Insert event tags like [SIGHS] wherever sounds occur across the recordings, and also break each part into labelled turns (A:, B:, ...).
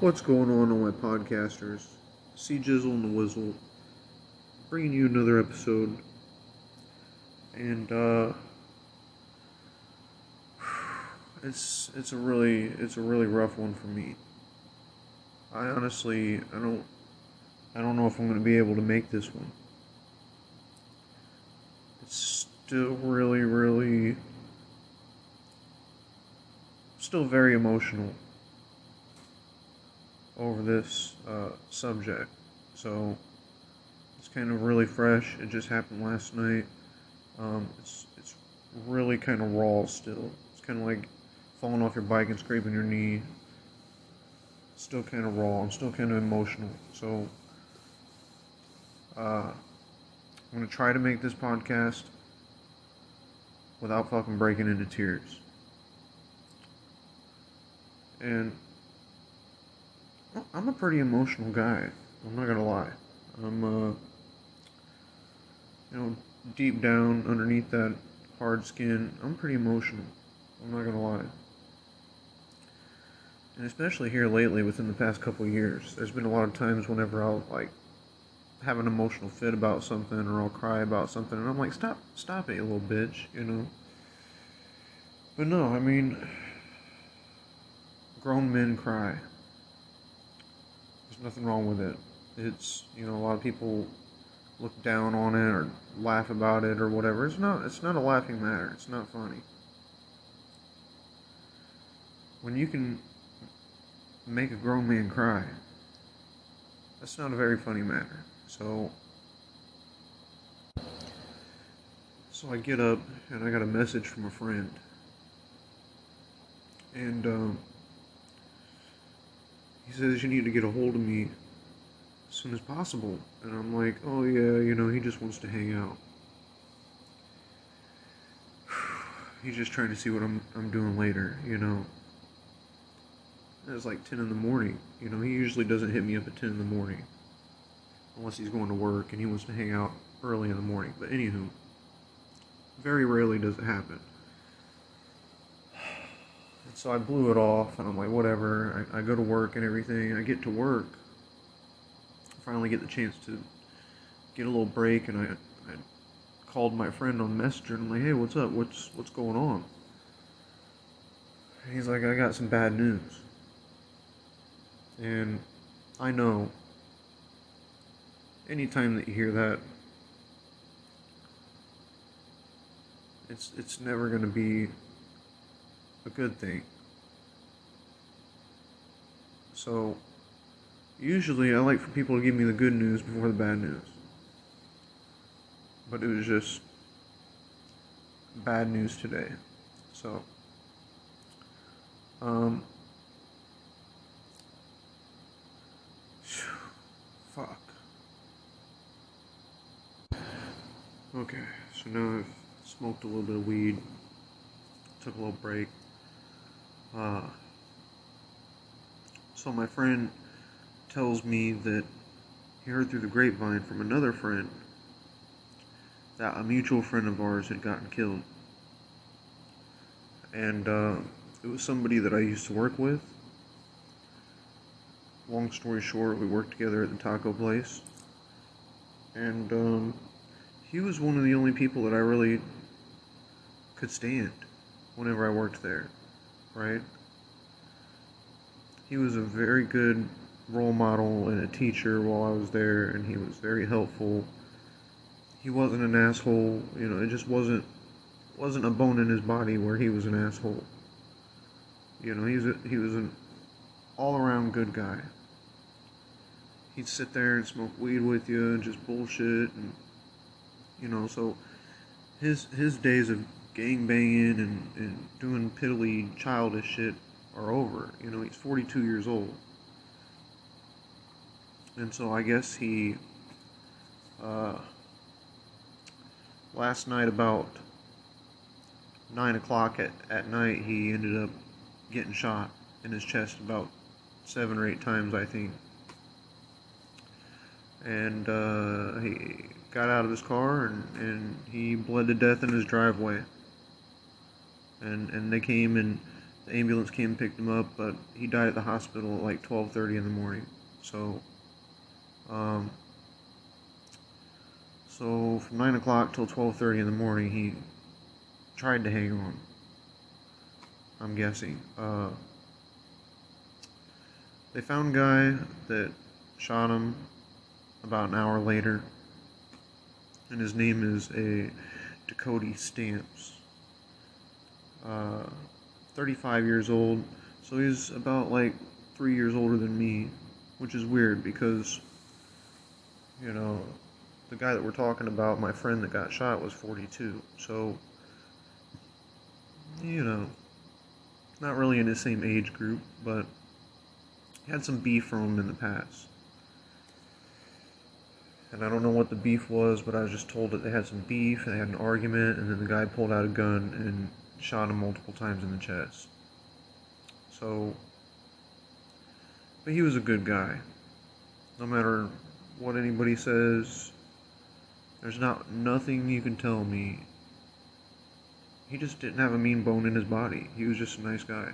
A: What's going on, all my podcasters? See Jizzle and the Whizzle, bringing you another episode. And, uh, it's, it's a really, it's a really rough one for me. I honestly, I don't, I don't know if I'm going to be able to make this one. It's still really, really, still very emotional over this uh, subject. So it's kind of really fresh. It just happened last night. Um, it's it's really kind of raw still. It's kind of like falling off your bike and scraping your knee. Still kind of raw. I'm still kind of emotional. So uh, I'm gonna try to make this podcast without fucking breaking into tears. And I'm a pretty emotional guy. I'm not gonna lie. I'm, uh, you know, deep down underneath that hard skin, I'm pretty emotional. I'm not gonna lie. And especially here lately, within the past couple years, there's been a lot of times whenever I'll like have an emotional fit about something or I'll cry about something, and I'm like, stop, stop it, you little bitch, you know. But no, I mean, grown men cry nothing wrong with it. It's you know a lot of people look down on it or laugh about it or whatever. It's not it's not a laughing matter. It's not funny. When you can make a grown man cry, that's not a very funny matter. So so I get up and I got a message from a friend. And um, he says you need to get a hold of me as soon as possible. And I'm like, oh yeah, you know, he just wants to hang out. [SIGHS] He's just trying to see what I'm I'm doing later, you know. It's like 10 in the morning. You know, he usually doesn't hit me up at 10 in the morning. Unless he's going to work and he wants to hang out early in the morning. But anywho, very rarely does it happen so I blew it off, and I'm like, whatever. I, I go to work and everything. I get to work. I finally get the chance to get a little break, and I, I called my friend on Messenger, and I'm like, hey, what's up? What's what's going on? And he's like, I got some bad news. And I know anytime that you hear that, it's it's never going to be a good thing. So, usually I like for people to give me the good news before the bad news. But it was just bad news today. So, um, fuck. Okay, so now I've smoked a little bit of weed, took a little break. Uh, so my friend tells me that he heard through the grapevine from another friend that a mutual friend of ours had gotten killed. And uh, it was somebody that I used to work with. Long story short, we worked together at the taco place. And um, he was one of the only people that I really could stand whenever I worked there right? He was a very good role model and a teacher while I was there, and he was very helpful. He wasn't an asshole, you know. It just wasn't wasn't a bone in his body where he was an asshole. You know, he's a, he was an all around good guy. He'd sit there and smoke weed with you and just bullshit, and you know. So his his days of gang banging and, and doing piddly childish shit are over. You know, he's 42 years old. And so I guess he, uh, last night about 9 o'clock at, at night, he ended up getting shot in his chest about seven or eight times, I think. And uh, he got out of his car and, and he bled to death in his driveway and and they came and the ambulance came and picked him up, but he died at the hospital at like 12:30 in the morning. So, um, so from nine o'clock till 12:30 in the morning, he tried to hang on. I'm guessing. Uh, they found a guy that shot him about an hour later, and his name is a Dakota Stamps. Uh, 35 years old, so he's about like three years older than me, which is weird because, you know, the guy that we're talking about, my friend that got shot, was 42. So, you know, not really in his same age group, but had some beef from him in the past. And I don't know what the beef was, but I was just told that they had some beef, they had an argument, and then the guy pulled out a gun and shot him multiple times in the chest. So, but he was a good guy. No matter what anybody says, there's not nothing you can tell me. He just didn't have a mean bone in his body. He was just a nice guy.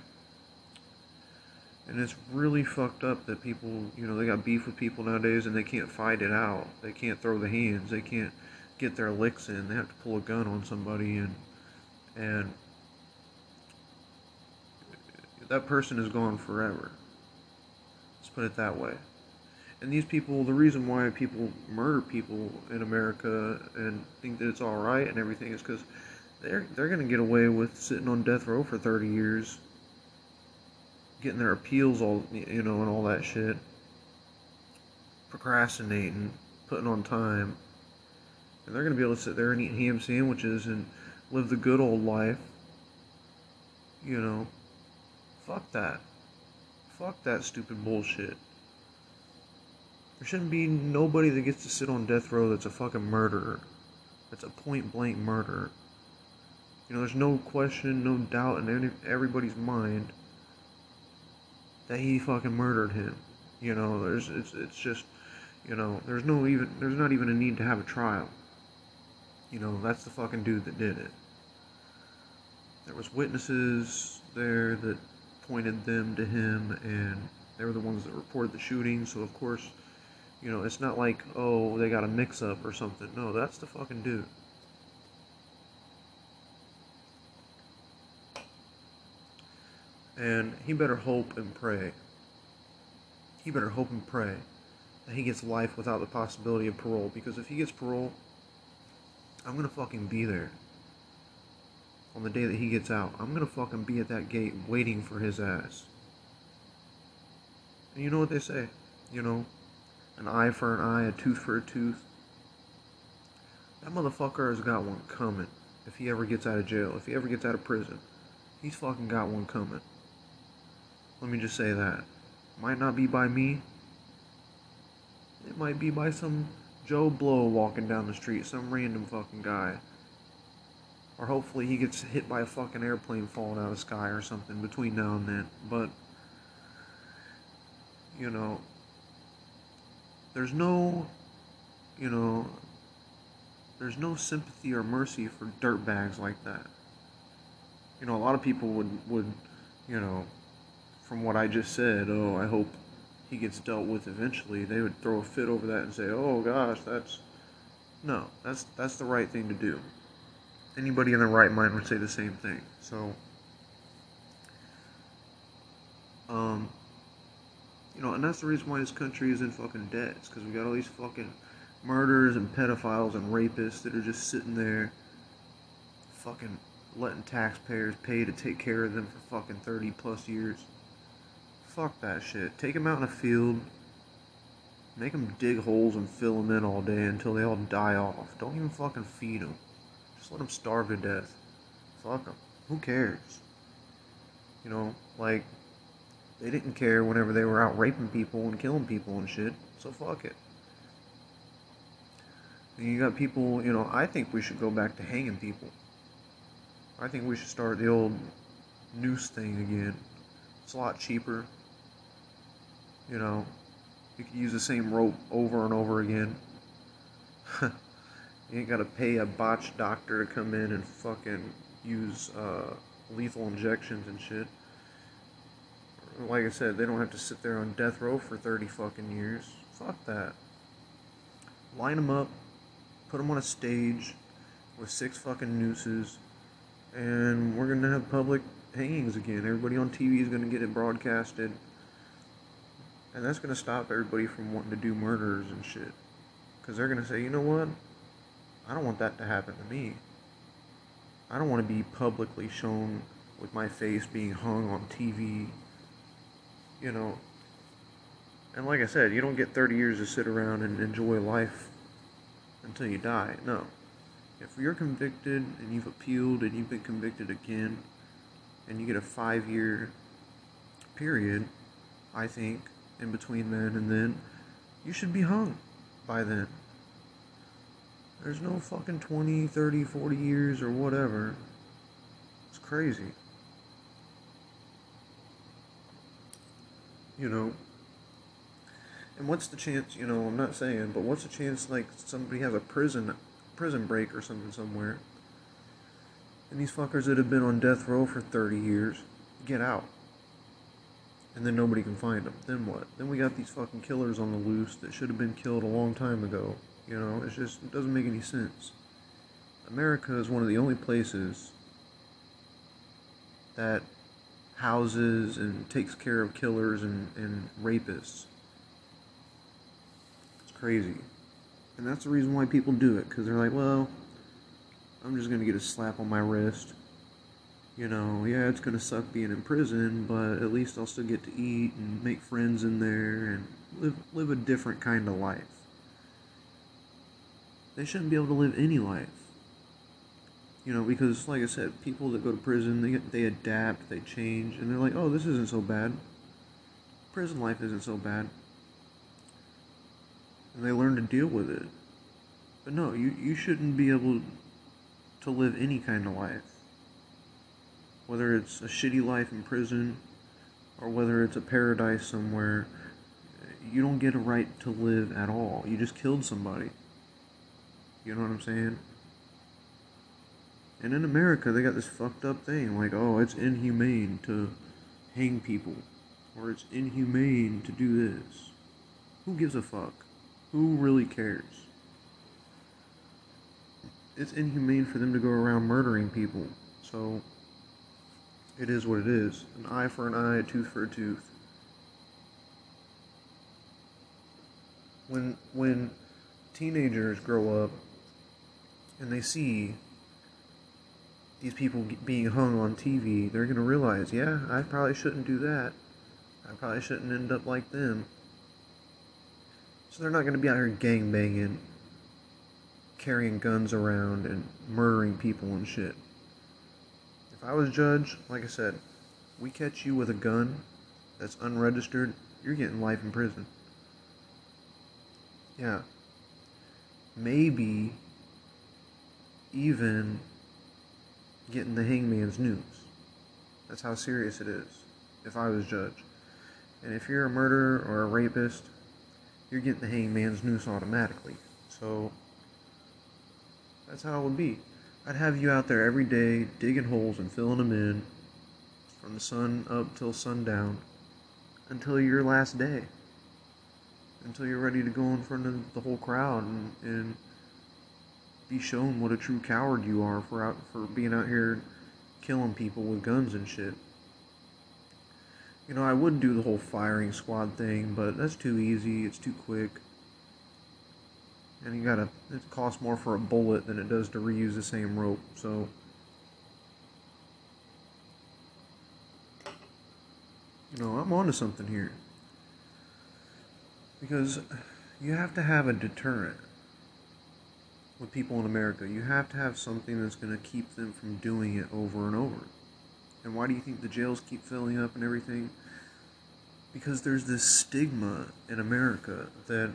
A: And it's really fucked up that people, you know, they got beef with people nowadays and they can't fight it out. They can't throw the hands. They can't get their licks in. They have to pull a gun on somebody and and that person is gone forever. Let's put it that way. And these people, the reason why people murder people in America and think that it's all right and everything is because they're they're gonna get away with sitting on death row for 30 years, getting their appeals all you know and all that shit, procrastinating, putting on time, and they're gonna be able to sit there and eat ham sandwiches and live the good old life. You know, Fuck that. Fuck that stupid bullshit. There shouldn't be nobody that gets to sit on death row that's a fucking murderer. That's a point blank murderer. You know, there's no question, no doubt in everybody's mind that he fucking murdered him. You know, there's it's it's just, you know, there's no even there's not even a need to have a trial. You know, that's the fucking dude that did it. There was witnesses there that pointed them to him, and they were the ones that reported the shooting. So of course, you know, it's not like oh they got a mix-up or something. No, that's the fucking dude. And he better hope and pray. He better hope and pray that he gets life without the possibility of parole. Because if he gets parole, I'm gonna fucking be there on the day that he gets out. I'm gonna fucking be at that gate waiting for his ass. And you know what they say? You know, an eye for an eye, a tooth for a tooth. That motherfucker has got one coming if he ever gets out of jail, if he ever gets out of prison. He's fucking got one coming. Let me just say that. Might not be by me. It might be by some Joe Blow walking down the street, some random fucking guy. Or hopefully he gets hit by a fucking airplane falling out of the sky or something between now and then. But, you know, there's no, you know, there's no sympathy or mercy for dirtbags like that. You know, a lot of people would, would, you know, from what I just said, oh, I hope he gets dealt with eventually. They would throw a fit over that and say, oh gosh, that's, no, that's, that's the right thing to do anybody in their right mind would say the same thing. So, um, you know, and that's the reason why this country is in fucking debt. It's because we got all these fucking murderers and pedophiles and rapists that are just sitting there, fucking letting taxpayers pay to take care of them for fucking 30 plus years. Fuck that shit. Take them out in a field, make them dig holes and fill them in all day until they all die off. Don't even fucking feed them. Just let them starve to death. Fuck them. Who cares? You know, like, they didn't care whenever they were out raping people and killing people and shit, so fuck it. And you got people, you know, I think we should go back to hanging people. I think we should start the old noose thing again. It's a lot cheaper. You know, you could use the same rope over and over again. [LAUGHS] You ain't gotta pay a botched doctor to come in and fucking use uh, lethal injections and shit. Like I said, they don't have to sit there on death row for 30 fucking years. Fuck that. Line them up, put them on a stage with six fucking nooses, and we're gonna have public hangings again. Everybody on TV is gonna get it broadcasted. And that's gonna stop everybody from wanting to do murders and shit. Because they're gonna say, you know what? I don't want that to happen to me. I don't want to be publicly shown with my face being hung on TV. You know. And like I said, you don't get 30 years to sit around and enjoy life until you die. No. If you're convicted and you've appealed and you've been convicted again, and you get a five year period, I think, in between then and then, you should be hung by then. There's no fucking 20, 30, 40 years or whatever. It's crazy. You know. And what's the chance, you know, I'm not saying, but what's the chance like somebody has a prison prison break or something somewhere? And these fuckers that have been on death row for 30 years get out. And then nobody can find them. Then what? Then we got these fucking killers on the loose that should have been killed a long time ago. You know, it's just, it doesn't make any sense. America is one of the only places that houses and takes care of killers and, and rapists. It's crazy. And that's the reason why people do it, because they're like, well, I'm just gonna get a slap on my wrist. You know, yeah, it's gonna suck being in prison, but at least I'll still get to eat and make friends in there and live live a different kind of life. They shouldn't be able to live any life. You know, because like I said, people that go to prison, they get, they adapt, they change, and they're like, "Oh, this isn't so bad. Prison life isn't so bad." And they learn to deal with it. But no, you you shouldn't be able to live any kind of life. Whether it's a shitty life in prison or whether it's a paradise somewhere, you don't get a right to live at all. You just killed somebody. You know what I'm saying? And in America, they got this fucked up thing like, oh, it's inhumane to hang people, or it's inhumane to do this. Who gives a fuck? Who really cares? It's inhumane for them to go around murdering people, so it is what it is. An eye for an eye, a tooth for a tooth. When when teenagers grow up and they see these people being hung on TV, they're going to realize, yeah, I probably shouldn't do that. I probably shouldn't end up like them. So they're not going to be out here gang banging, carrying guns around, and murdering people and shit. If I was judge, like I said, we catch you with a gun that's unregistered, you're getting life in prison. Yeah. Maybe even getting the hangman's noose. That's how serious it is, if I was judge. And if you're a murderer or a rapist, you're getting the hangman's noose automatically. So, that's how it would be. I'd have you out there every day digging holes and filling them in from the sun up till sundown until your last day. Until you're ready to go in front of the whole crowd and, and be shown what a true coward you are for out for being out here killing people with guns and shit. You know, I would do the whole firing squad thing, but that's too easy. It's too quick. And you gotta, it costs more for a bullet than it does to reuse the same rope, so. You know, I'm onto something here. Because you have to have a deterrent with people in America. You have to have something that's going to keep them from doing it over and over. And why do you think the jails keep filling up and everything? Because there's this stigma in America that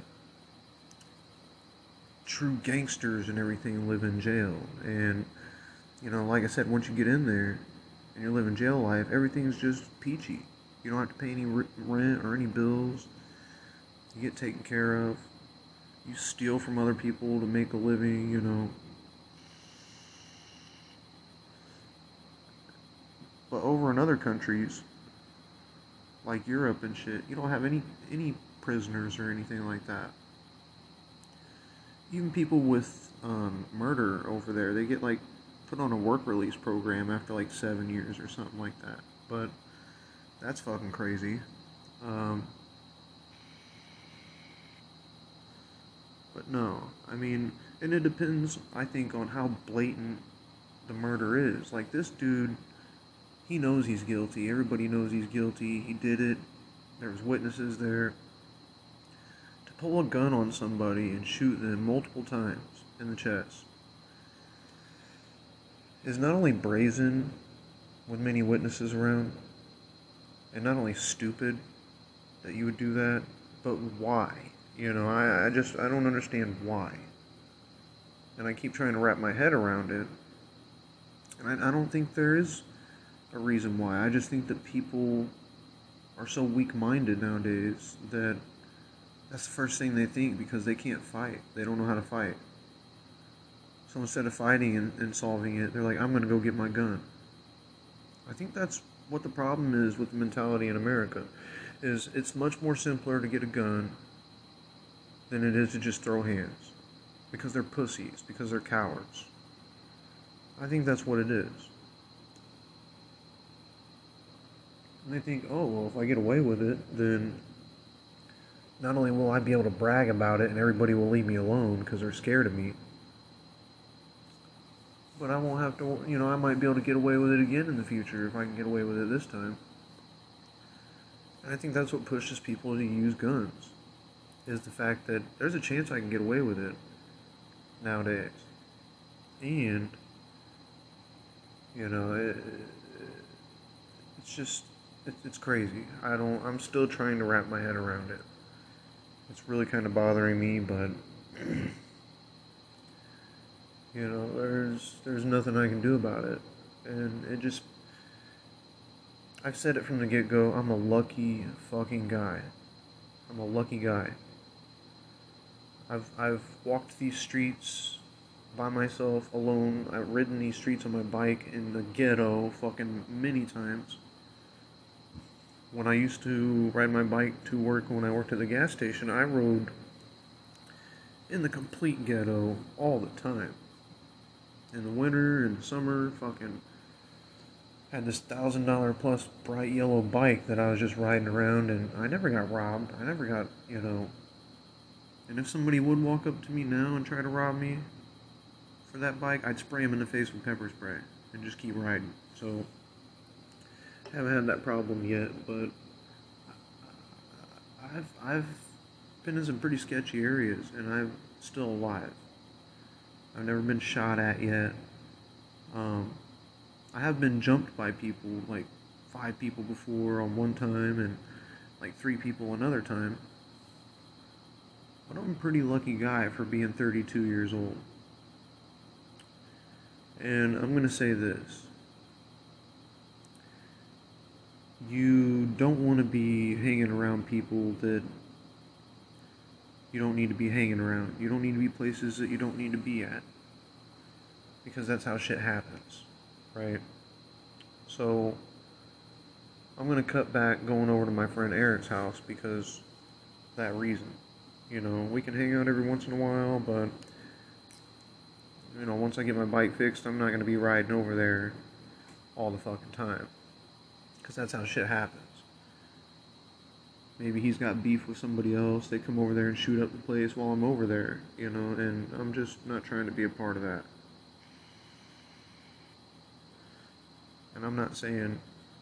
A: true gangsters and everything live in jail. And, you know, like I said, once you get in there and you're living jail life, everything's just peachy. You don't have to pay any rent or any bills. You get taken care of you steal from other people to make a living, you know. But over in other countries, like Europe and shit, you don't have any any prisoners or anything like that. Even people with um, murder over there, they get like put on a work release program after like seven years or something like that. But that's fucking crazy. Um, but no, I mean, and it depends, I think, on how blatant the murder is. Like this dude, he knows he's guilty. Everybody knows he's guilty. He did it. There was witnesses there. To pull a gun on somebody and shoot them multiple times in the chest is not only brazen with many witnesses around, and not only stupid that you would do that, but why? You know, I, I just, I don't understand why. And I keep trying to wrap my head around it. And I, I don't think there is a reason why. I just think that people are so weak minded nowadays that that's the first thing they think because they can't fight. They don't know how to fight. So instead of fighting and, and solving it, they're like, I'm going to go get my gun. I think that's what the problem is with the mentality in America is it's much more simpler to get a gun than it is to just throw hands because they're pussies, because they're cowards. I think that's what it is. And they think, oh, well, if I get away with it, then not only will I be able to brag about it and everybody will leave me alone because they're scared of me, but I won't have to, you know, I might be able to get away with it again in the future if I can get away with it this time. And I think that's what pushes people to use guns, is the fact that there's a chance I can get away with it nowadays. And, you know, it, it's just, it, it's crazy. I don't, I'm still trying to wrap my head around it. It's really kind of bothering me, but. [CLEARS THROAT] You know, there's there's nothing I can do about it, and it just. I've said it from the get go. I'm a lucky fucking guy. I'm a lucky guy. I've I've walked these streets by myself alone. I've ridden these streets on my bike in the ghetto fucking many times. When I used to ride my bike to work when I worked at the gas station, I rode in the complete ghetto all the time in the winter and the summer, fucking had this thousand dollar plus bright yellow bike that I was just riding around, and I never got robbed. I never got, you know. And if somebody would walk up to me now and try to rob me for that bike, I'd spray him in the face with pepper spray and just keep riding. So, I haven't had that problem yet, but I've I've been in some pretty sketchy areas, and I'm still alive. I've never been shot at yet. Um, I have been jumped by people, like five people before on one time, and like three people another time. But I'm a pretty lucky guy for being 32 years old. And I'm going to say this. You don't want to be hanging around people that you don't need to be hanging around. You don't need to be places that you don't need to be at. Because that's how shit happens, right? So, I'm going to cut back going over to my friend Eric's house because that reason. You know, we can hang out every once in a while, but, you know, once I get my bike fixed, I'm not going to be riding over there all the fucking time. Because that's how shit happens. Maybe he's got beef with somebody else. They come over there and shoot up the place while I'm over there, you know, and I'm just not trying to be a part of that. And I'm not saying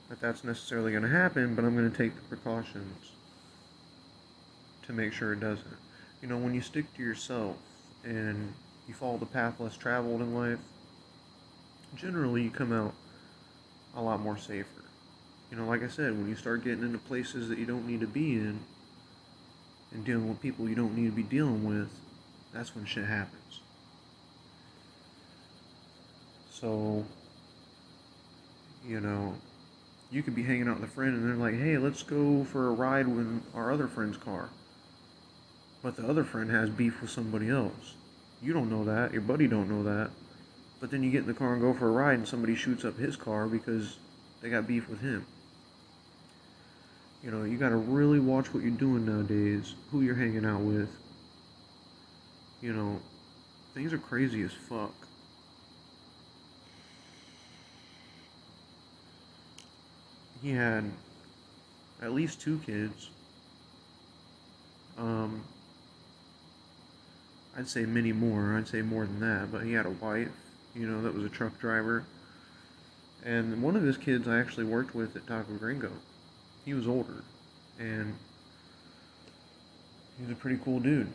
A: that that's necessarily going to happen, but I'm going to take the precautions to make sure it doesn't. You know, when you stick to yourself and you follow the path less traveled in life, generally you come out a lot more safer you know, like I said, when you start getting into places that you don't need to be in and dealing with people you don't need to be dealing with, that's when shit happens. So, you know, you could be hanging out with a friend and they're like, hey, let's go for a ride in our other friend's car. But the other friend has beef with somebody else. You don't know that. Your buddy don't know that. But then you get in the car and go for a ride and somebody shoots up his car because they got beef with him. You know, you gotta really watch what you're doing nowadays, who you're hanging out with. You know, things are crazy as fuck. He had at least two kids. Um, I'd say many more. I'd say more than that. But he had a wife, you know, that was a truck driver. And one of his kids I actually worked with at Taco Gringo. He was older. And he's a pretty cool dude.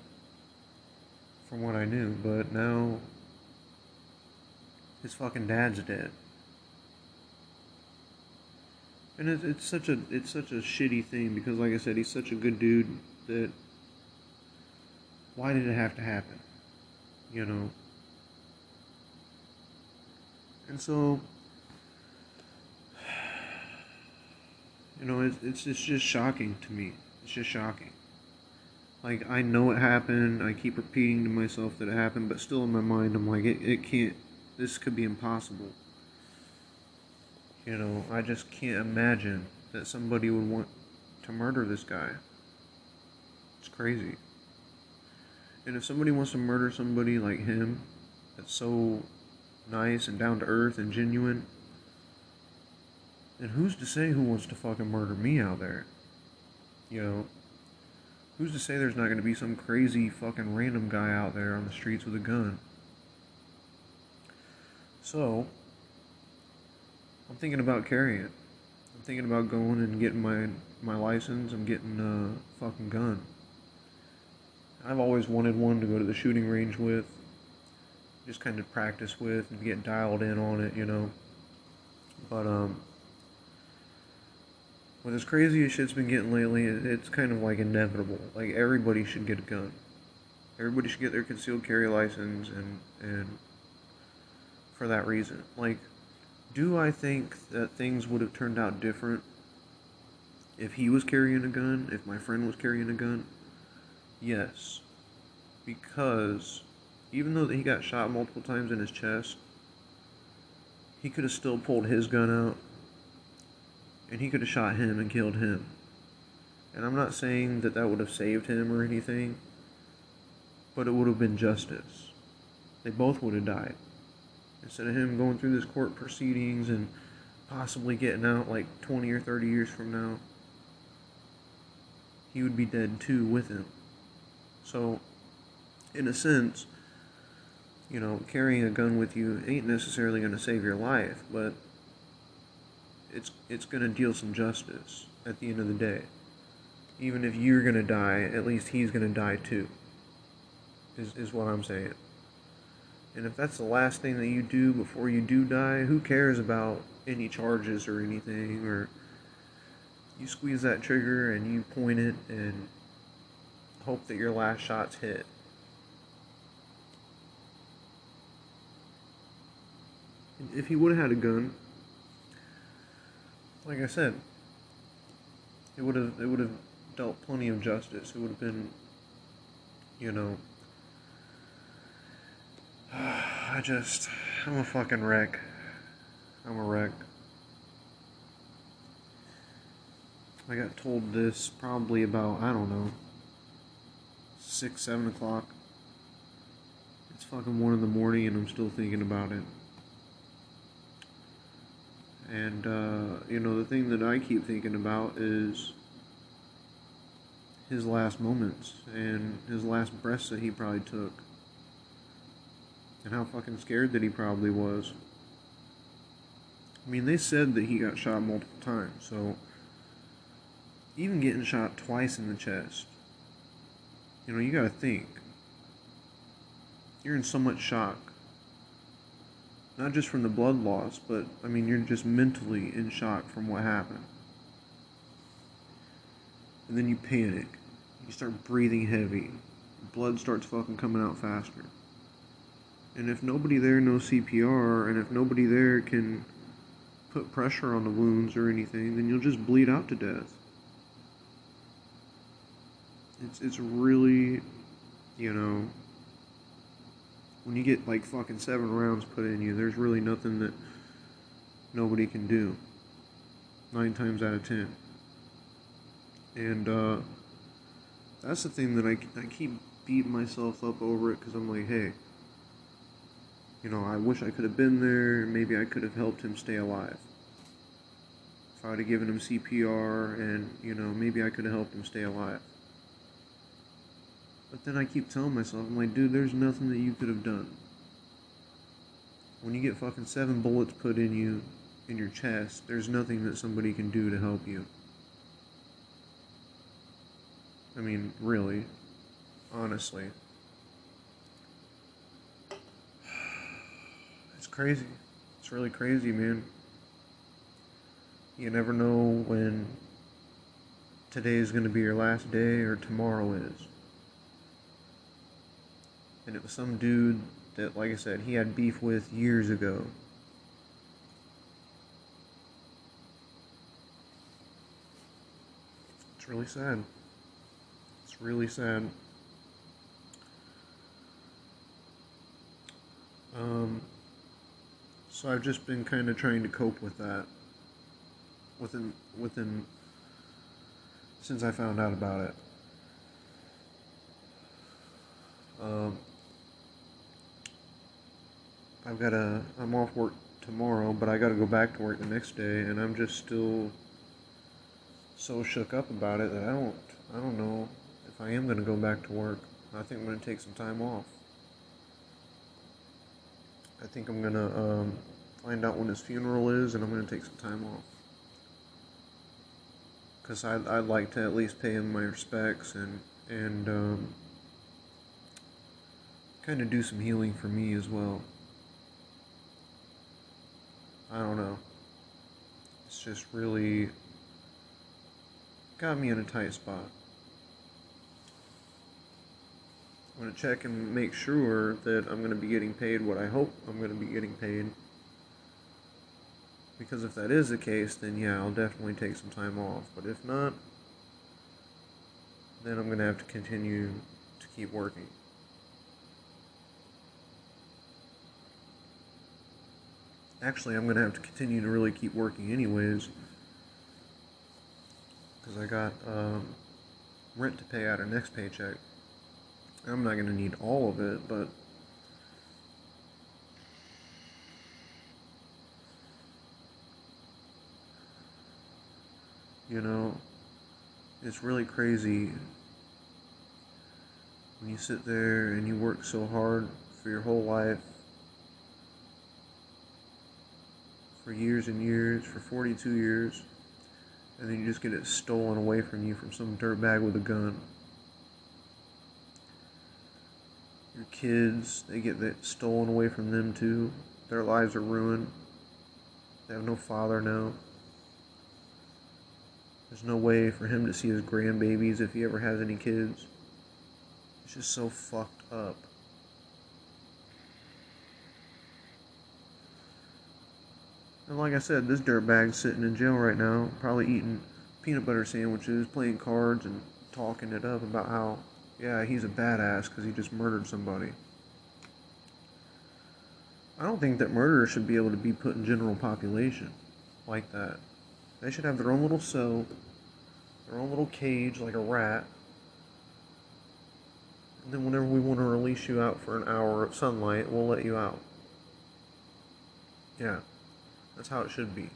A: From what I knew. But now his fucking dad's dead. And it's, it's such a it's such a shitty thing because like I said, he's such a good dude that why did it have to happen? You know? And so, you know, it's, it's, it's just shocking to me. It's just shocking. Like, I know it happened. I keep repeating to myself that it happened, but still in my mind, I'm like, it, it can't, this could be impossible. You know, I just can't imagine that somebody would want to murder this guy. It's crazy. And if somebody wants to murder somebody like him, that's so nice and down to earth and genuine, then who's to say who wants to fucking murder me out there? You know? Who's to say there's not gonna be some crazy fucking random guy out there on the streets with a gun? So, I'm thinking about carrying it. I'm thinking about going and getting my my license and getting a fucking gun. I've always wanted one to go to the shooting range with, just kind of practice with and get dialed in on it, you know. But um, with as crazy as shit's been getting lately, it's kind of like inevitable. Like everybody should get a gun. Everybody should get their concealed carry license, and and for that reason, like, do I think that things would have turned out different if he was carrying a gun, if my friend was carrying a gun? Yes. Because even though he got shot multiple times in his chest, he could have still pulled his gun out and he could have shot him and killed him. And I'm not saying that that would have saved him or anything, but it would have been justice. They both would have died. Instead of him going through this court proceedings and possibly getting out like 20 or 30 years from now, he would be dead too with him. So, in a sense, you know, carrying a gun with you ain't necessarily going to save your life, but it's it's going to deal some justice at the end of the day. Even if you're going to die, at least he's going to die too. Is is what I'm saying. And if that's the last thing that you do before you do die, who cares about any charges or anything or you squeeze that trigger and you point it and hope that your last shot's hit. If he would have had a gun, like I said, it would have it would have dealt plenty of justice. It would have been, you know. [SIGHS] I just, I'm a fucking wreck. I'm a wreck. I got told this probably about, I don't know, six, seven o'clock. It's fucking one in the morning and I'm still thinking about it. And, uh, you know, the thing that I keep thinking about is his last moments and his last breaths that he probably took. And how fucking scared that he probably was. I mean, they said that he got shot multiple times, so even getting shot twice in the chest you know, you gotta think. You're in so much shock. Not just from the blood loss, but I mean, you're just mentally in shock from what happened. And then you panic. You start breathing heavy. Blood starts fucking coming out faster. And if nobody there knows CPR, and if nobody there can put pressure on the wounds or anything, then you'll just bleed out to death. It's it's really, you know, when you get like fucking seven rounds put in you, there's really nothing that nobody can do. Nine times out of ten. And uh, that's the thing that I, I keep beating myself up over it because I'm like, hey, you know, I wish I could have been there. Maybe I could have helped him stay alive. If I would have given him CPR and, you know, maybe I could have helped him stay alive. But then I keep telling myself, I'm like, dude, there's nothing that you could have done. When you get fucking seven bullets put in you, in your chest, there's nothing that somebody can do to help you. I mean, really. Honestly. [SIGHS] It's crazy. It's really crazy, man. You never know when today is going to be your last day or tomorrow is. And it was some dude that, like I said, he had beef with years ago. It's really sad. It's really sad. Um, so I've just been kind of trying to cope with that. Within within since I found out about it. Um, I've got a I'm off work tomorrow, but I got to go back to work the next day, and I'm just still so shook up about it that I don't I don't know if I am gonna go back to work. I think I'm gonna take some time off. I think I'm gonna um, find out when his funeral is, and I'm gonna take some time off. Cause I'd, I'd like to at least pay him my respects and and um, kind of do some healing for me as well. I don't know. It's just really got me in a tight spot. I'm going to check and make sure that I'm going to be getting paid what I hope I'm going to be getting paid. Because if that is the case, then yeah, I'll definitely take some time off. But if not, then I'm going to have to continue to keep working. Actually, I'm going to have to continue to really keep working anyways. Because I got um, rent to pay out of next paycheck. I'm not going to need all of it, but. You know, it's really crazy when you sit there and you work so hard for your whole life for years and years, for 42 years, and then you just get it stolen away from you from some dirtbag with a gun. Your kids, they get that stolen away from them too. Their lives are ruined. They have no father now. There's no way for him to see his grandbabies if he ever has any kids. It's just so fucked up. And like I said, this dirtbag's sitting in jail right now, probably eating peanut butter sandwiches, playing cards, and talking it up about how, yeah, he's a badass because he just murdered somebody. I don't think that murderers should be able to be put in general population like that. They should have their own little cell, their own little cage like a rat. And then whenever we want to release you out for an hour of sunlight, we'll let you out. Yeah. That's how it should be.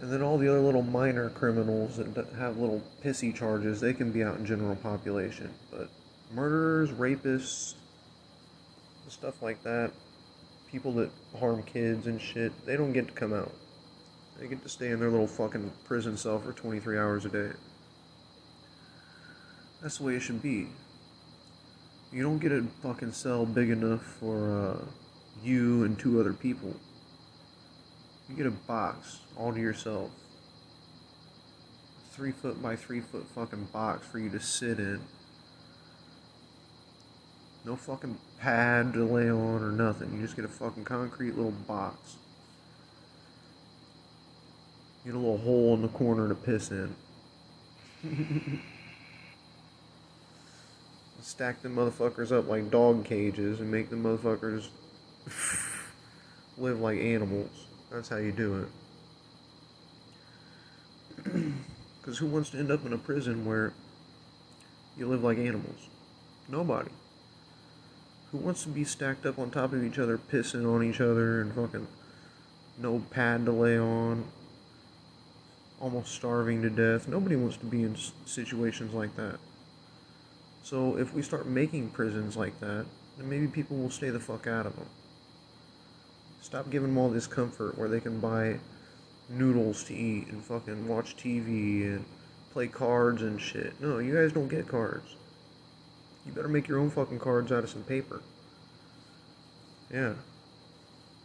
A: And then all the other little minor criminals that have little pissy charges, they can be out in general population. But murderers, rapists, stuff like that, people that harm kids and shit, they don't get to come out. They get to stay in their little fucking prison cell for 23 hours a day. That's the way it should be. You don't get a fucking cell big enough for, uh, you and two other people. You get a box all to yourself. Three foot by three foot fucking box for you to sit in. No fucking pad to lay on or nothing. You just get a fucking concrete little box. You get a little hole in the corner to piss in. [LAUGHS] Stack the motherfuckers up like dog cages and make the motherfuckers [SIGHS] live like animals. That's how you do it. [CLEARS THROAT] Because who wants to end up in a prison where you live like animals? Nobody. Who wants to be stacked up on top of each other, pissing on each other, and fucking no pad to lay on, almost starving to death? Nobody wants to be in situations like that. So if we start making prisons like that, then maybe people will stay the fuck out of them. Stop giving them all this comfort where they can buy noodles to eat and fucking watch TV and play cards and shit. No, you guys don't get cards. You better make your own fucking cards out of some paper. Yeah.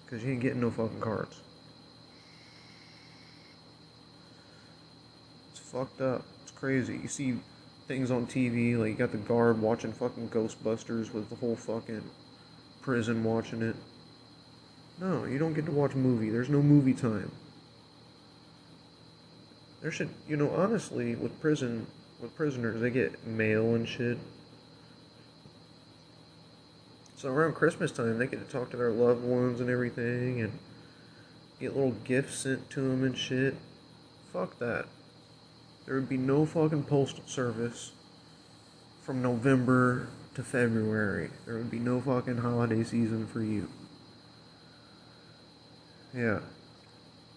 A: Because you ain't getting no fucking cards. It's fucked up. It's crazy. You see things on TV, like you got the guard watching fucking Ghostbusters with the whole fucking prison watching it. No, you don't get to watch a movie. There's no movie time. There should, you know, honestly, with prison, with prisoners, they get mail and shit. So around Christmas time, they get to talk to their loved ones and everything, and get little gifts sent to them and shit. Fuck that. There would be no fucking postal service from November to February. There would be no fucking holiday season for you. Yeah.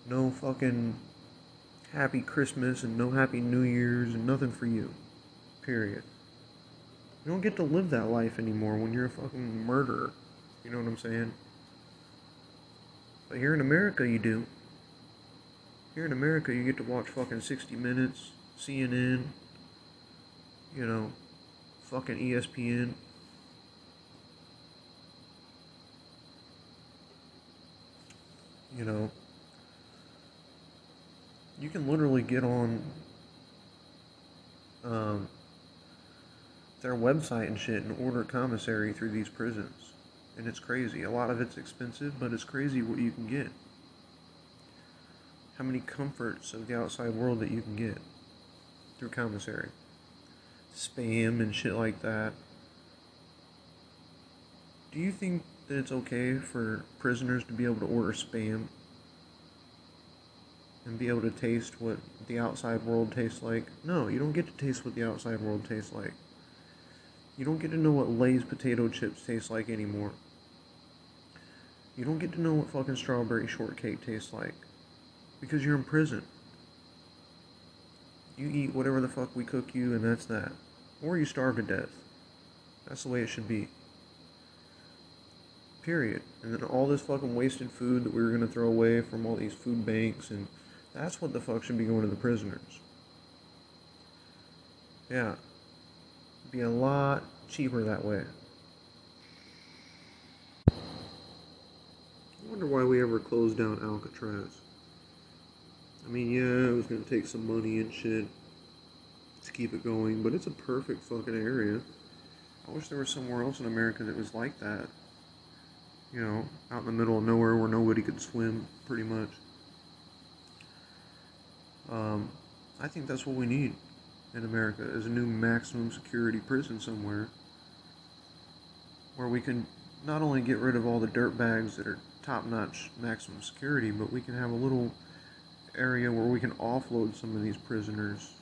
A: No fucking happy Christmas and no happy New Year's and nothing for you. Period. You don't get to live that life anymore when you're a fucking murderer. You know what I'm saying? But here in America, you do. Here in America, you get to watch fucking 60 Minutes, CNN, you know, fucking ESPN. You know, you can literally get on um, their website and shit and order commissary through these prisons. And it's crazy. A lot of it's expensive, but it's crazy what you can get. How many comforts of the outside world that you can get through commissary. Spam and shit like that. Do you think that it's okay for prisoners to be able to order spam and be able to taste what the outside world tastes like? No, you don't get to taste what the outside world tastes like. You don't get to know what Lay's potato chips taste like anymore. You don't get to know what fucking strawberry shortcake tastes like. Because you're in prison. You eat whatever the fuck we cook you, and that's that. Or you starve to death. That's the way it should be. Period. And then all this fucking wasted food that we were gonna throw away from all these food banks, and that's what the fuck should be going to the prisoners. Yeah. Be a lot cheaper that way. I wonder why we ever closed down Alcatraz. I mean, yeah, it was gonna take some money and shit to keep it going, but it's a perfect fucking area. I wish there was somewhere else in America that was like that. You know, out in the middle of nowhere where nobody could swim, pretty much. Um, I think that's what we need in America is a new maximum security prison somewhere where we can not only get rid of all the dirt bags that are top-notch maximum security, but we can have a little area where we can offload some of these prisoners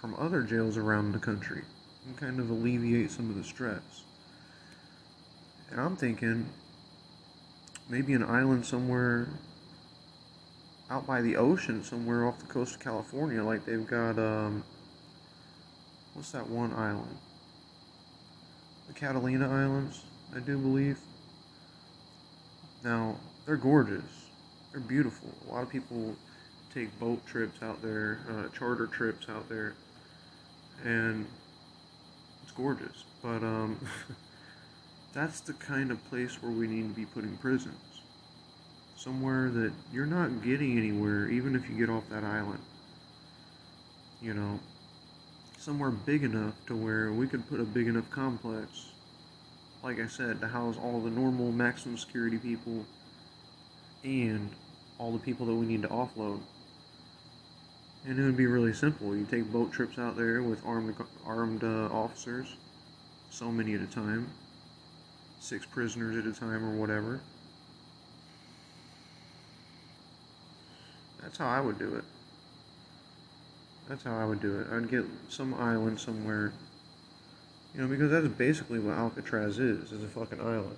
A: from other jails around the country and kind of alleviate some of the stress. And I'm thinking maybe an island somewhere out by the ocean, somewhere off the coast of California, like they've got, um, what's that one island? The Catalina Islands, I do believe. Now, they're gorgeous. They're beautiful. A lot of people take boat trips out there, uh, charter trips out there, and it's gorgeous. But um, [LAUGHS] that's the kind of place where we need to be putting prisons. Somewhere that you're not getting anywhere, even if you get off that island. You know, somewhere big enough to where we could put a big enough complex, like I said, to house all the normal maximum security people and all the people that we need to offload. And it would be really simple. You take boat trips out there with armed armed uh, officers, so many at a time, six prisoners at a time or whatever. That's how I would do it. That's how I would do it. I'd get some island somewhere. You know, because that's basically what Alcatraz is, is a fucking island.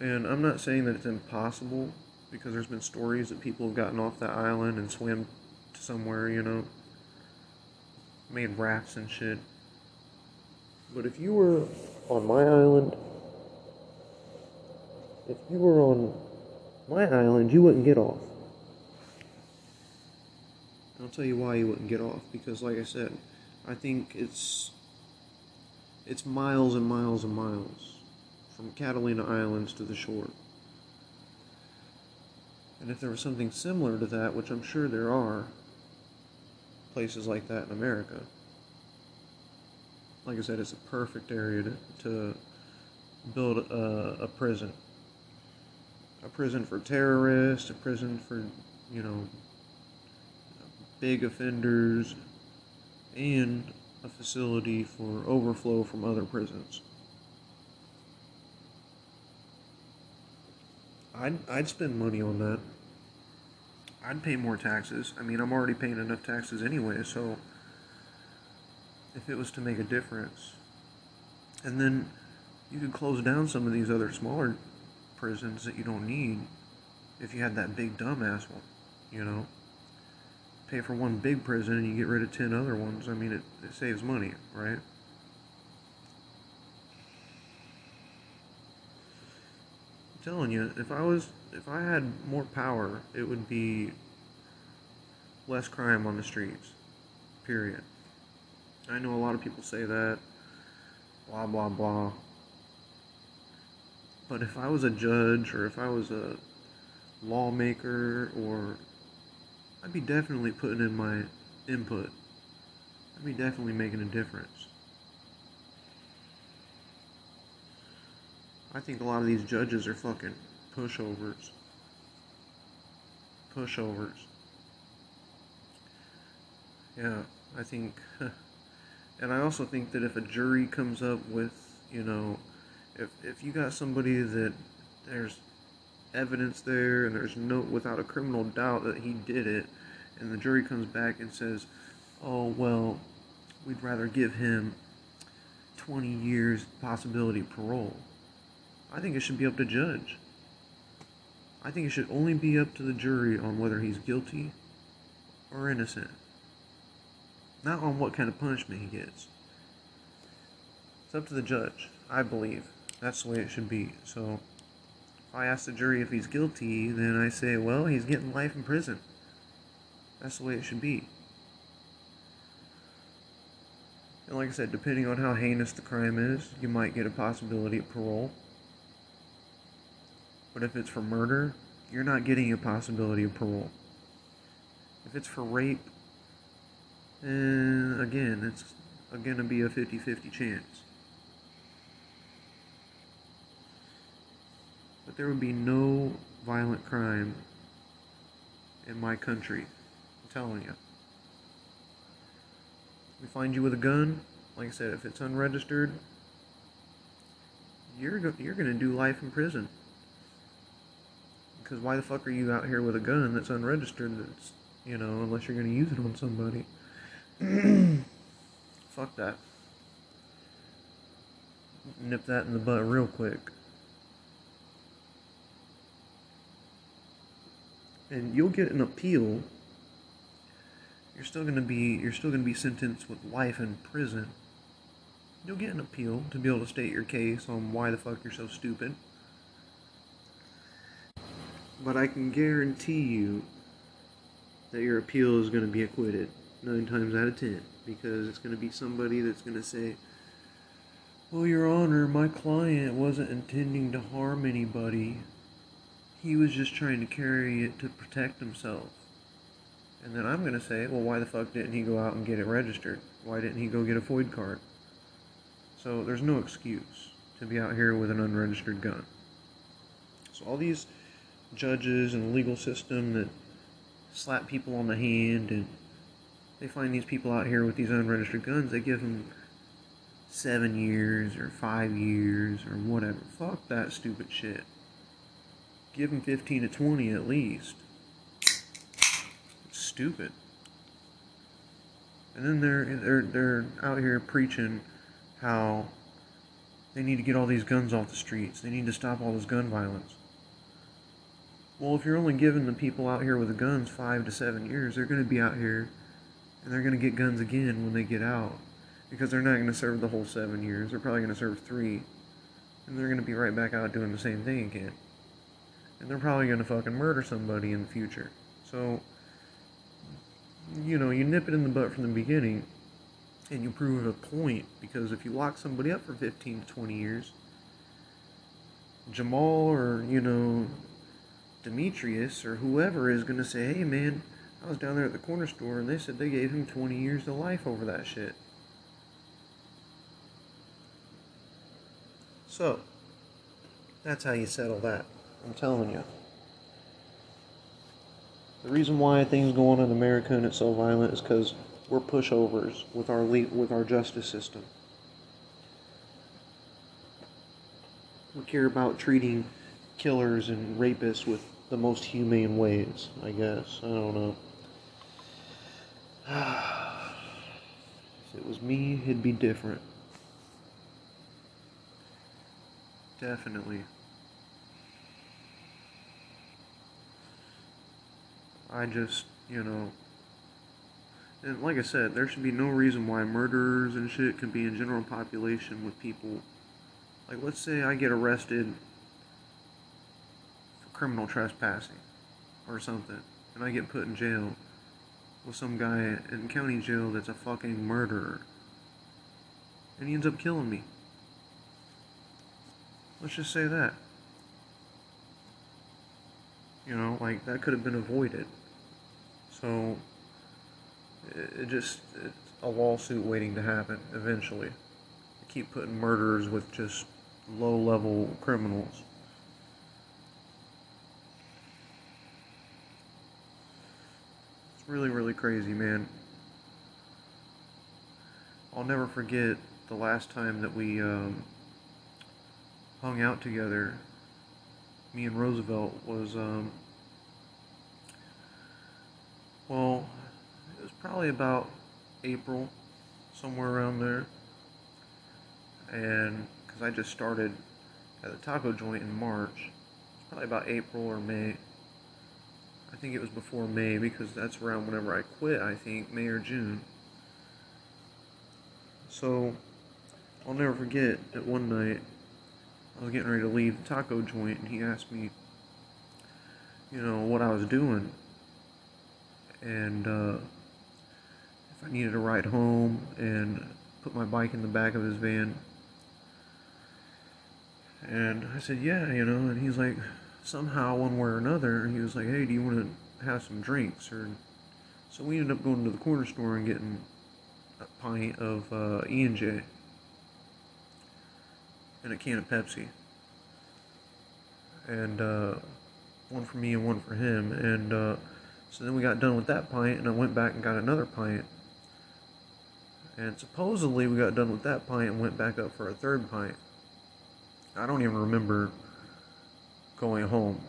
A: And I'm not saying that it's impossible, because there's been stories that people have gotten off that island and swam to somewhere, you know, made rafts and shit. But if you were on my island, if you were on my island, you wouldn't get off. I'll tell you why you wouldn't get off. Because, like I said, I think it's it's miles and miles and miles from Catalina Islands to the shore. And if there was something similar to that, which I'm sure there are places like that in America, like I said, it's a perfect area to, to build a, a prison. A prison for terrorists, a prison for, you know, big offenders, and a facility for overflow from other prisons. I'd, I'd spend money on that. I'd pay more taxes. I mean, I'm already paying enough taxes anyway, so if it was to make a difference. And then you could close down some of these other smaller prisons that you don't need if you had that big dumbass one, you know? Pay for one big prison and you get rid of 10 other ones. I mean, it, it saves money, right? I'm telling you, if I was, if I had more power, it would be less crime on the streets. Period. I know a lot of people say that, blah, blah, blah. But if I was a judge or if I was a lawmaker or I'd be definitely putting in my input. I'd be definitely making a difference. I think a lot of these judges are fucking pushovers. Pushovers. Yeah, I think. And I also think that if a jury comes up with, you know, if, if you got somebody that there's evidence there and there's no, without a criminal doubt that he did it, and the jury comes back and says, oh, well, we'd rather give him 20 years possibility parole. I think it should be up to judge. I think it should only be up to the jury on whether he's guilty or innocent. Not on what kind of punishment he gets. It's up to the judge, I believe. That's the way it should be. So, if I ask the jury if he's guilty, then I say, well, he's getting life in prison. That's the way it should be. And like I said, depending on how heinous the crime is, you might get a possibility of parole. But if it's for murder, you're not getting a possibility of parole. If it's for rape, and again, it's going to be a 50 50 chance. But there would be no violent crime in my country. I'm telling you. We find you with a gun, like I said, if it's unregistered, you're go- you're gonna do life in prison. Because why the fuck are you out here with a gun that's unregistered? That's you know, unless you're gonna use it on somebody. [CLEARS THROAT] Fuck that. Nip that in the butt real quick. And you'll get an appeal. You're still gonna be you're still gonna be sentenced with life in prison. You'll get an appeal to be able to state your case on why the fuck you're so stupid. But I can guarantee you that your appeal is to be acquitted nine times out of ten because it's going to be somebody that's going to say, Well, Your Honor, my client wasn't intending to harm anybody. He was just trying to carry it to protect himself. And then I'm going to say, Well, why the fuck didn't he go out and get it registered? Why didn't he go get a FOID card? So there's no excuse to be out here with an unregistered gun. So all these judges and the legal system that slap people on the hand and they find these people out here with these unregistered guns, they give them seven years or five years or whatever. Fuck that stupid shit. Give them 15 to 20 at least. It's stupid. And then they're they're they're out here preaching how they need to get all these guns off the streets. They need to stop all this gun violence. Well, if you're only giving the people out here with the guns five to seven years, they're going to be out here and they're going to get guns again when they get out because they're not going to serve the whole seven years. They're probably going to serve three and they're going to be right back out doing the same thing again. And they're probably going to fucking murder somebody in the future. So, you know, you nip it in the butt from the beginning and you prove a point because if you lock somebody up for 15 to 20 years, Jamal or, you know, Demetrius or whoever is going to say, hey man, I was down there at the corner store and they said they gave him 20 years to life over that shit. So, that's how you settle that. I'm telling you. The reason why things go on in America and it's so violent is because we're pushovers with our le- with our justice system. We care about treating killers and rapists with the most humane ways, I guess. I don't know. If it was me, it'd be different. Definitely. I just, you know, and like I said, there should be no reason why murderers and shit can be in general population with people. Like, let's say I get arrested for criminal trespassing or something, and I get put in jail with some guy in county jail that's a fucking murderer, and he ends up killing me. Let's just say that. You know, like that could have been avoided. So it just it's a lawsuit waiting to happen eventually. keep putting murderers with just low level criminals. Really, really crazy, man. I'll never forget the last time that we um, hung out together. Me and Roosevelt was, um, well, it was probably about April, somewhere around there. And because I just started at the taco joint in March, it's probably about April or May. I think it was before May because that's around whenever I quit, I think, May or June. So, I'll never forget that one night I was getting ready to leave the taco joint and he asked me, you know, what I was doing. And, uh, if I needed a ride home and put my bike in the back of his van. And I said, yeah, you know, and he's like, somehow, one way or another, he was like, hey, do you want to have some drinks? Or So we ended up going to the corner store and getting a pint of uh, E&J and a can of Pepsi. And uh, one for me and one for him. And uh, so then we got done with that pint, and I went back and got another pint. And supposedly we got done with that pint and went back up for a third pint. I don't even remember going home,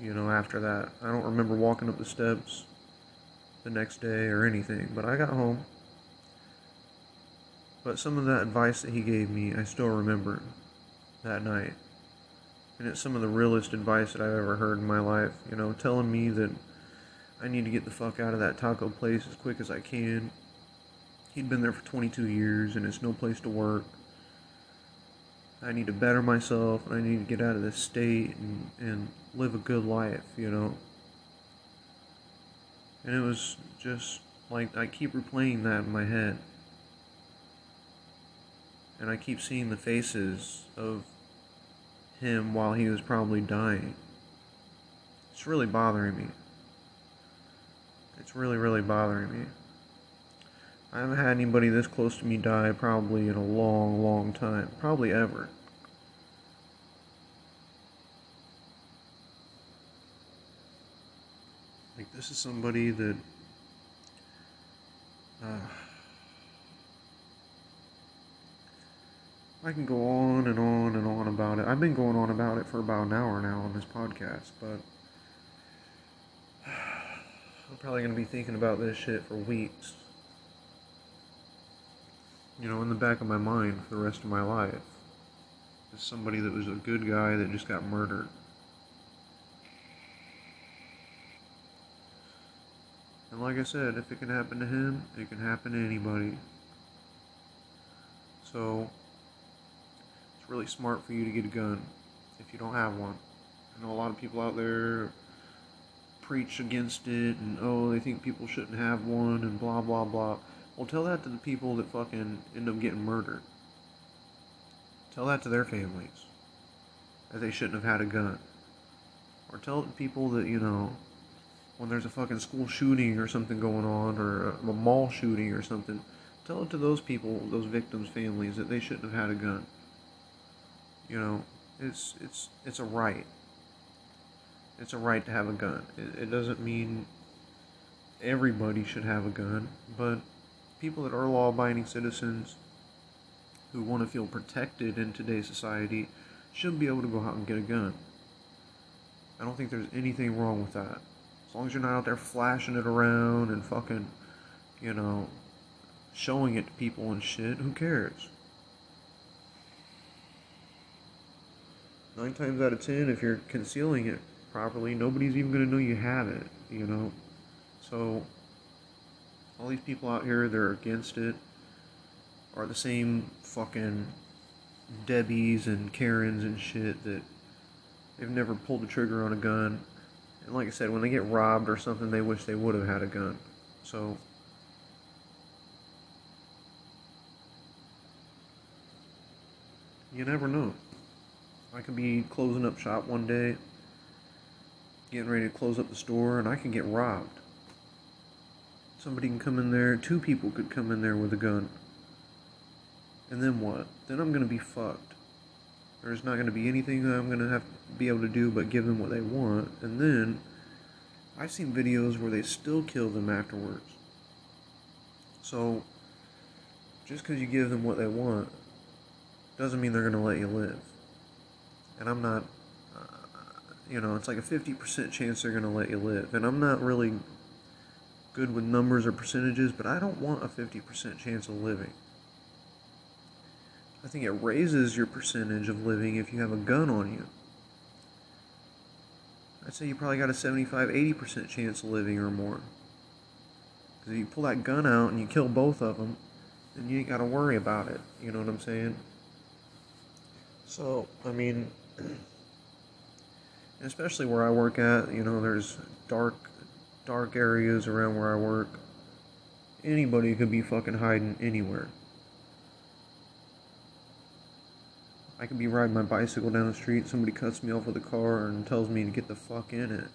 A: you know, after that. I don't remember walking up the steps the next day or anything, but I got home. But some of that advice that he gave me, I still remember that night. And it's some of the realest advice that I've ever heard in my life, you know, telling me that I need to get the fuck out of that taco place as quick as I can He'd been there for 22 years and it's no place to work. I need to better myself I need to get out of this state and, and live a good life, you know. And it was just like I keep replaying that in my head. And I keep seeing the faces of him while he was probably dying. It's really bothering me. It's really, really bothering me. I haven't had anybody this close to me die probably in a long, long time. Probably ever. Like, this is somebody that. Uh, I can go on and on and on about it. I've been going on about it for about an hour now on this podcast, but [SIGHS] I'm probably going to be thinking about this shit for weeks you know, in the back of my mind for the rest of my life. As somebody that was a good guy that just got murdered. And like I said, if it can happen to him, it can happen to anybody. So, it's really smart for you to get a gun if you don't have one. I know a lot of people out there preach against it and oh, they think people shouldn't have one and blah blah blah. Well, tell that to the people that fucking end up getting murdered. Tell that to their families that they shouldn't have had a gun. Or tell people that, you know, when there's a fucking school shooting or something going on or a mall shooting or something, tell it to those people, those victims' families that they shouldn't have had a gun. You know, it's it's it's a right. It's a right to have a gun. It, it doesn't mean everybody should have a gun, but people that are law abiding citizens who want to feel protected in today's society should be able to go out and get a gun. I don't think there's anything wrong with that. As long as you're not out there flashing it around and fucking, you know, showing it to people and shit, who cares? Nine times out of ten, if you're concealing it properly, nobody's even going to know you have it, you know? So, all these people out here that are against it are the same fucking Debbies and Karens and shit that they've never pulled the trigger on a gun. And like I said, when they get robbed or something, they wish they would have had a gun. So, you never know. I could be closing up shop one day, getting ready to close up the store, and I can get robbed. Somebody can come in there, two people could come in there with a gun. And then what? Then I'm to be fucked. There's not to be anything that I'm to have be able to do but give them what they want. And then I've seen videos where they still kill them afterwards. So just because you give them what they want doesn't mean they're going to let you live. And I'm not, uh, you know, it's like a 50% chance they're going to let you live. And I'm not really good with numbers or percentages, but I don't want a 50% chance of living. I think it raises your percentage of living if you have a gun on you. I'd say you probably got a 75 80% chance of living or more. Because if you pull that gun out and you kill both of them, then you ain't got to worry about it. You know what I'm saying? So, I mean, [CLEARS THROAT] especially where I work at, you know, there's dark dark areas around where I work. Anybody could be fucking hiding anywhere. I could be riding my bicycle down the street, somebody cuts me off with a car and tells me to get the fuck in it.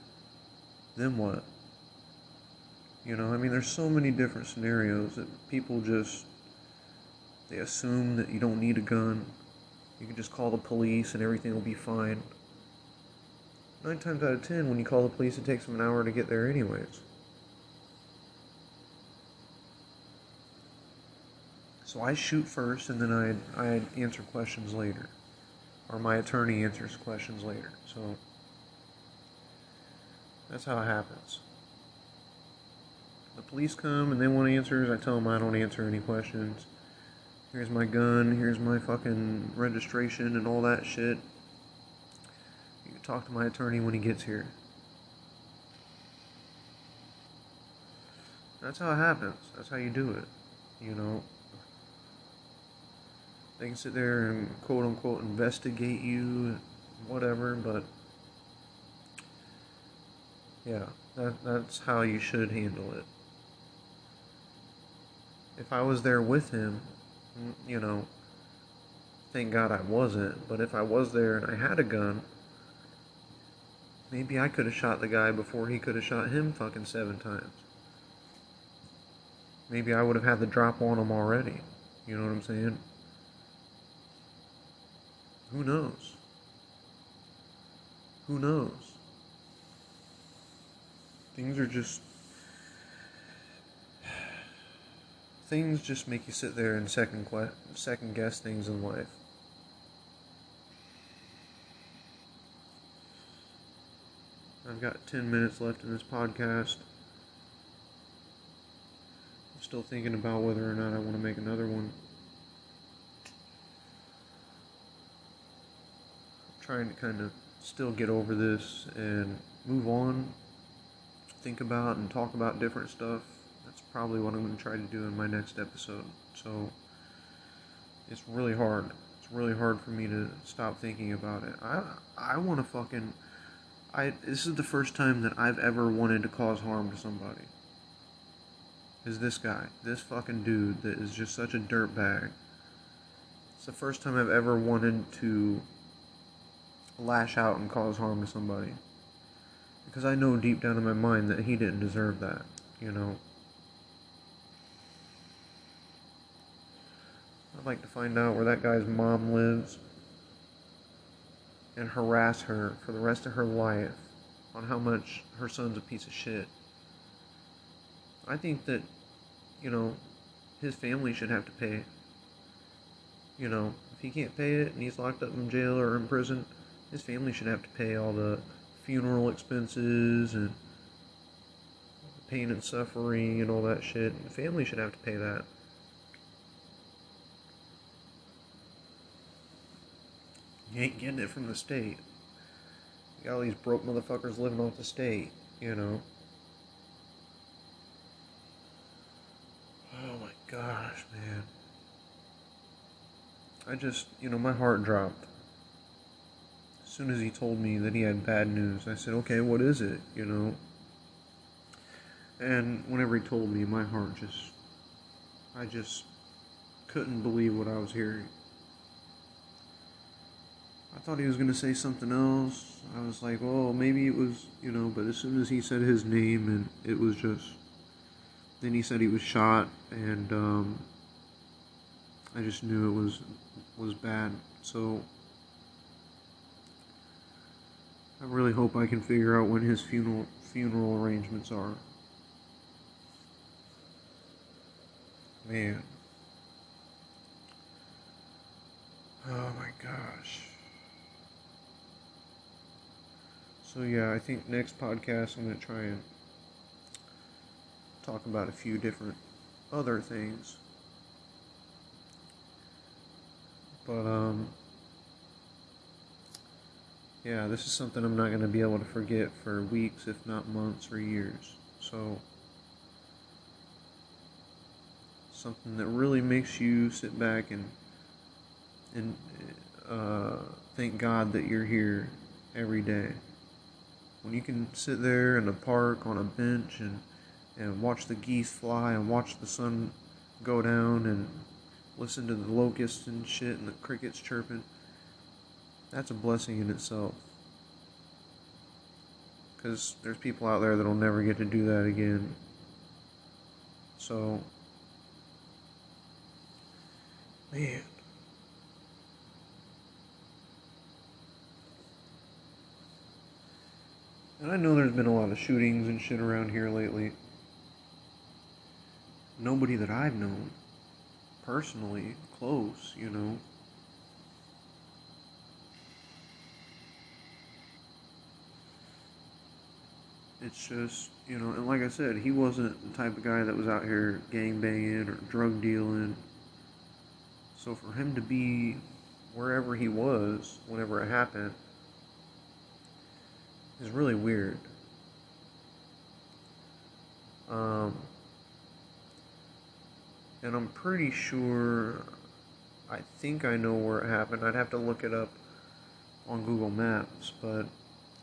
A: Then what? You know, I mean, there's so many different scenarios that people just they assume that you don't need a gun. You can just call the police and everything will be fine. Nine times out of ten, when you call the police, it takes them an hour to get there, anyways. So I shoot first, and then I I answer questions later, or my attorney answers questions later. So that's how it happens. The police come and they want answers. I tell them I don't answer any questions. Here's my gun. Here's my fucking registration and all that shit talk to my attorney when he gets here. That's how it happens. That's how you do it. You know, they can sit there and quote unquote investigate you, whatever, but yeah, that, that's how you should handle it. If I was there with him, you know, thank God I wasn't, but if I was there and I had a gun, Maybe I could have shot the guy before he could have shot him fucking seven times. Maybe I would have had the drop on him already. You know what I'm saying? Who knows? Who knows? Things are just. [SIGHS] Things just make you sit there and second, second guess things in life. I've got 10 minutes left in this podcast. I'm still thinking about whether or not I want to make another one. I'm trying to kind of still get over this and move on, think about and talk about different stuff. That's probably what I'm going to try to do in my next episode. So it's really hard. It's really hard for me to stop thinking about it. I I want to fucking I this is the first time that I've ever wanted to cause harm to somebody. Is this guy, this fucking dude that is just such a dirtbag. It's the first time I've ever wanted to lash out and cause harm to somebody. Because I know deep down in my mind that he didn't deserve that, you know. I'd like to find out where that guy's mom lives and harass her for the rest of her life on how much her son's a piece of shit. I think that, you know, his family should have to pay. You know, if he can't pay it and he's locked up in jail or in prison, his family should have to pay all the funeral expenses and pain and suffering and all that shit. The family should have to pay that. You ain't getting it from the state. You got all these broke motherfuckers living off the state, you know. Oh my gosh, man. I just, you know, my heart dropped. As soon as he told me that he had bad news, I said, okay, what is it, you know? And whenever he told me, my heart just, I just couldn't believe what I was hearing. I thought he was going to say something else. I was like, well, maybe it was, you know, but as soon as he said his name and it was just, then he said he was shot and um, I just knew it was, was bad. So I really hope I can figure out when his funeral, funeral arrangements are. Man. Oh my gosh. So yeah, I think next podcast I'm gonna try and talk about a few different other things. But um yeah, this is something I'm not gonna be able to forget for weeks, if not months or years. So something that really makes you sit back and and uh, thank God that you're here every day when you can sit there in a park on a bench and and watch the geese fly and watch the sun go down and listen to the locusts and shit and the crickets chirping that's a blessing in itself. Because there's people out there that'll never get to do that again. So man And I know there's been a lot of shootings and shit around here lately. Nobody that I've known personally, close, you know. It's just, you know, and like I said, he wasn't the type of guy that was out here gang banging or drug dealing. So for him to be wherever he was whenever it happened, is really weird. Um, and I'm pretty sure, I think I know where it happened. I'd have to look it up on Google Maps, but it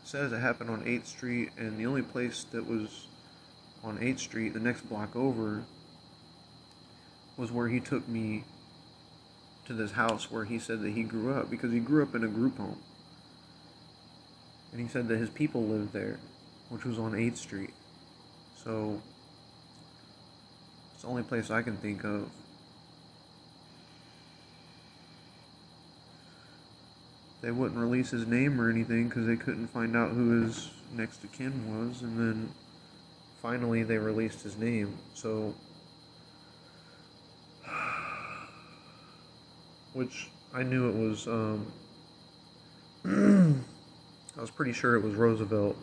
A: says it happened on 8th Street, and the only place that was on 8th Street, the next block over, was where he took me to this house where he said that he grew up because he grew up in a group home and he said that his people lived there, which was on 8th Street. So, it's the only place I can think of. They wouldn't release his name or anything because they couldn't find out who his next of kin was, and then finally they released his name. So, [SIGHS] which I knew it was. Um, [CLEARS THROAT] I was pretty sure it was Roosevelt.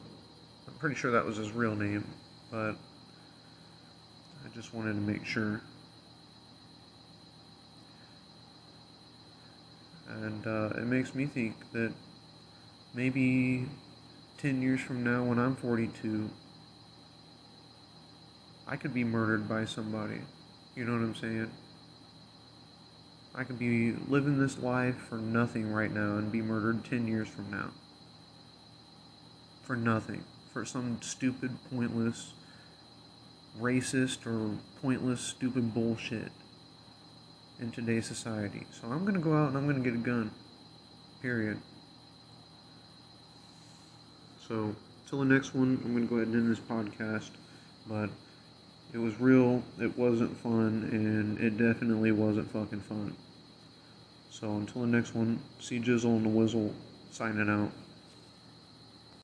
A: I'm pretty sure that was his real name, but I just wanted to make sure. And uh, it makes me think that maybe 10 years from now when I'm 42, I could be murdered by somebody. You know what I'm saying? I could be living this life for nothing right now and be murdered 10 years from now. For nothing. For some stupid, pointless, racist, or pointless, stupid bullshit in today's society. So I'm gonna go out and I'm gonna get a gun. Period. So, till the next one, I'm gonna go ahead and end this podcast. But it was real, it wasn't fun, and it definitely wasn't fucking fun. So until the next one, see Jizzle and the Wizzle signing out.